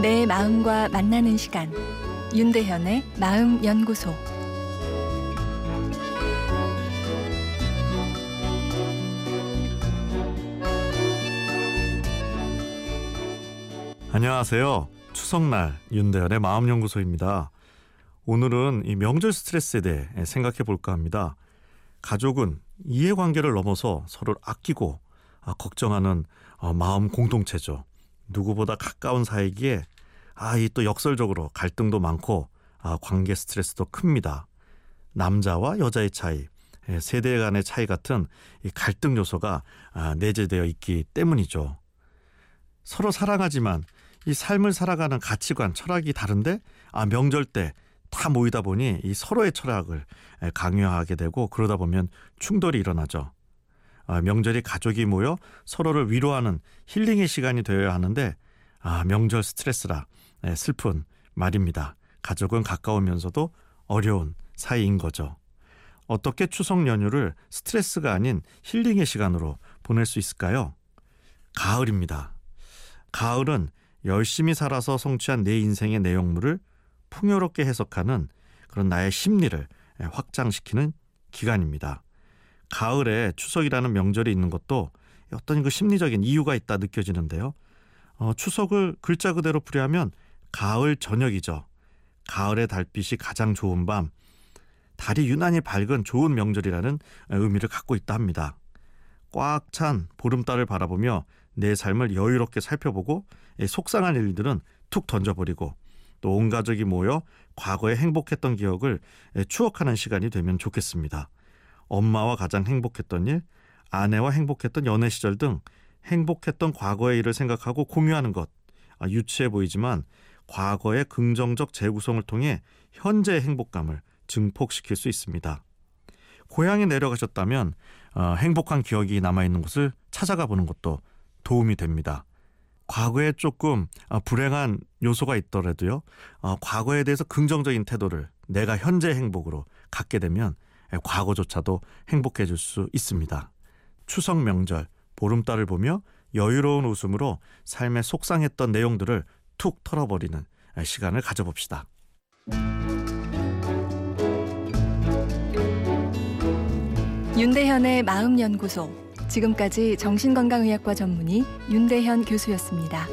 내 마음과 만나는 시간 윤대현의 마음 연구소 안녕하세요. 추석날 윤대현의 마음 연구소입니다. 오늘은 이 명절 스트레스에 대해 생각해 볼까 합니다. 가족은 이해관계를 넘어서 서로를 아끼고 아, 걱정하는 어, 마음 공동체죠. 누구보다 가까운 사이기에 아, 이 또 역설적으로 갈등도 많고 아, 관계 스트레스도 큽니다. 남자와 여자의 차이, 예, 세대 간의 차이 같은 이 갈등 요소가 아, 내재되어 있기 때문이죠. 서로 사랑하지만 이 삶을 살아가는 가치관, 철학이 다른데 아, 명절 때 다 모이다 보니 이 서로의 철학을 예, 강요하게 되고 그러다 보면 충돌이 일어나죠. 아, 명절이 가족이 모여 서로를 위로하는 힐링의 시간이 되어야 하는데 아, 명절 스트레스라 네, 슬픈 말입니다. 가족은 가까우면서도 어려운 사이인 거죠. 어떻게 추석 연휴를 스트레스가 아닌 힐링의 시간으로 보낼 수 있을까요? 가을입니다. 가을은 열심히 살아서 성취한 내 인생의 내용물을 풍요롭게 해석하는 그런 나의 심리를 확장시키는 기간입니다. 가을에 추석이라는 명절이 있는 것도 어떤 그 심리적인 이유가 있다 느껴지는데요. 어, 추석을 글자 그대로 풀이하면 가을 저녁이죠. 가을의 달빛이 가장 좋은 밤, 달이 유난히 밝은 좋은 명절이라는 의미를 갖고 있다 합니다. 꽉 찬 보름달을 바라보며 내 삶을 여유롭게 살펴보고 속상한 일들은 툭 던져버리고 또 온 가족이 모여 과거에 행복했던 기억을 추억하는 시간이 되면 좋겠습니다. 엄마와 가장 행복했던 일, 아내와 행복했던 연애 시절 등 행복했던 과거의 일을 생각하고 공유하는 것. 아, 유치해 보이지만 과거의 긍정적 재구성을 통해 현재의 행복감을 증폭시킬 수 있습니다. 고향에 내려가셨다면 어, 행복한 기억이 남아있는 곳을 찾아가 보는 것도 도움이 됩니다. 과거에 조금 어, 불행한 요소가 있더라도요, 어, 과거에 대해서 긍정적인 태도를 내가 현재 행복으로 갖게 되면 과거조차도 행복해질 수 있습니다. 추석 명절, 보름달을 보며 여유로운 웃음으로 삶에 속상했던 내용들을 툭 털어버리는 시간을 가져봅시다. 윤대현의 마음연구소. 지금까지 정신건강의학과 전문의 윤대현 교수였습니다.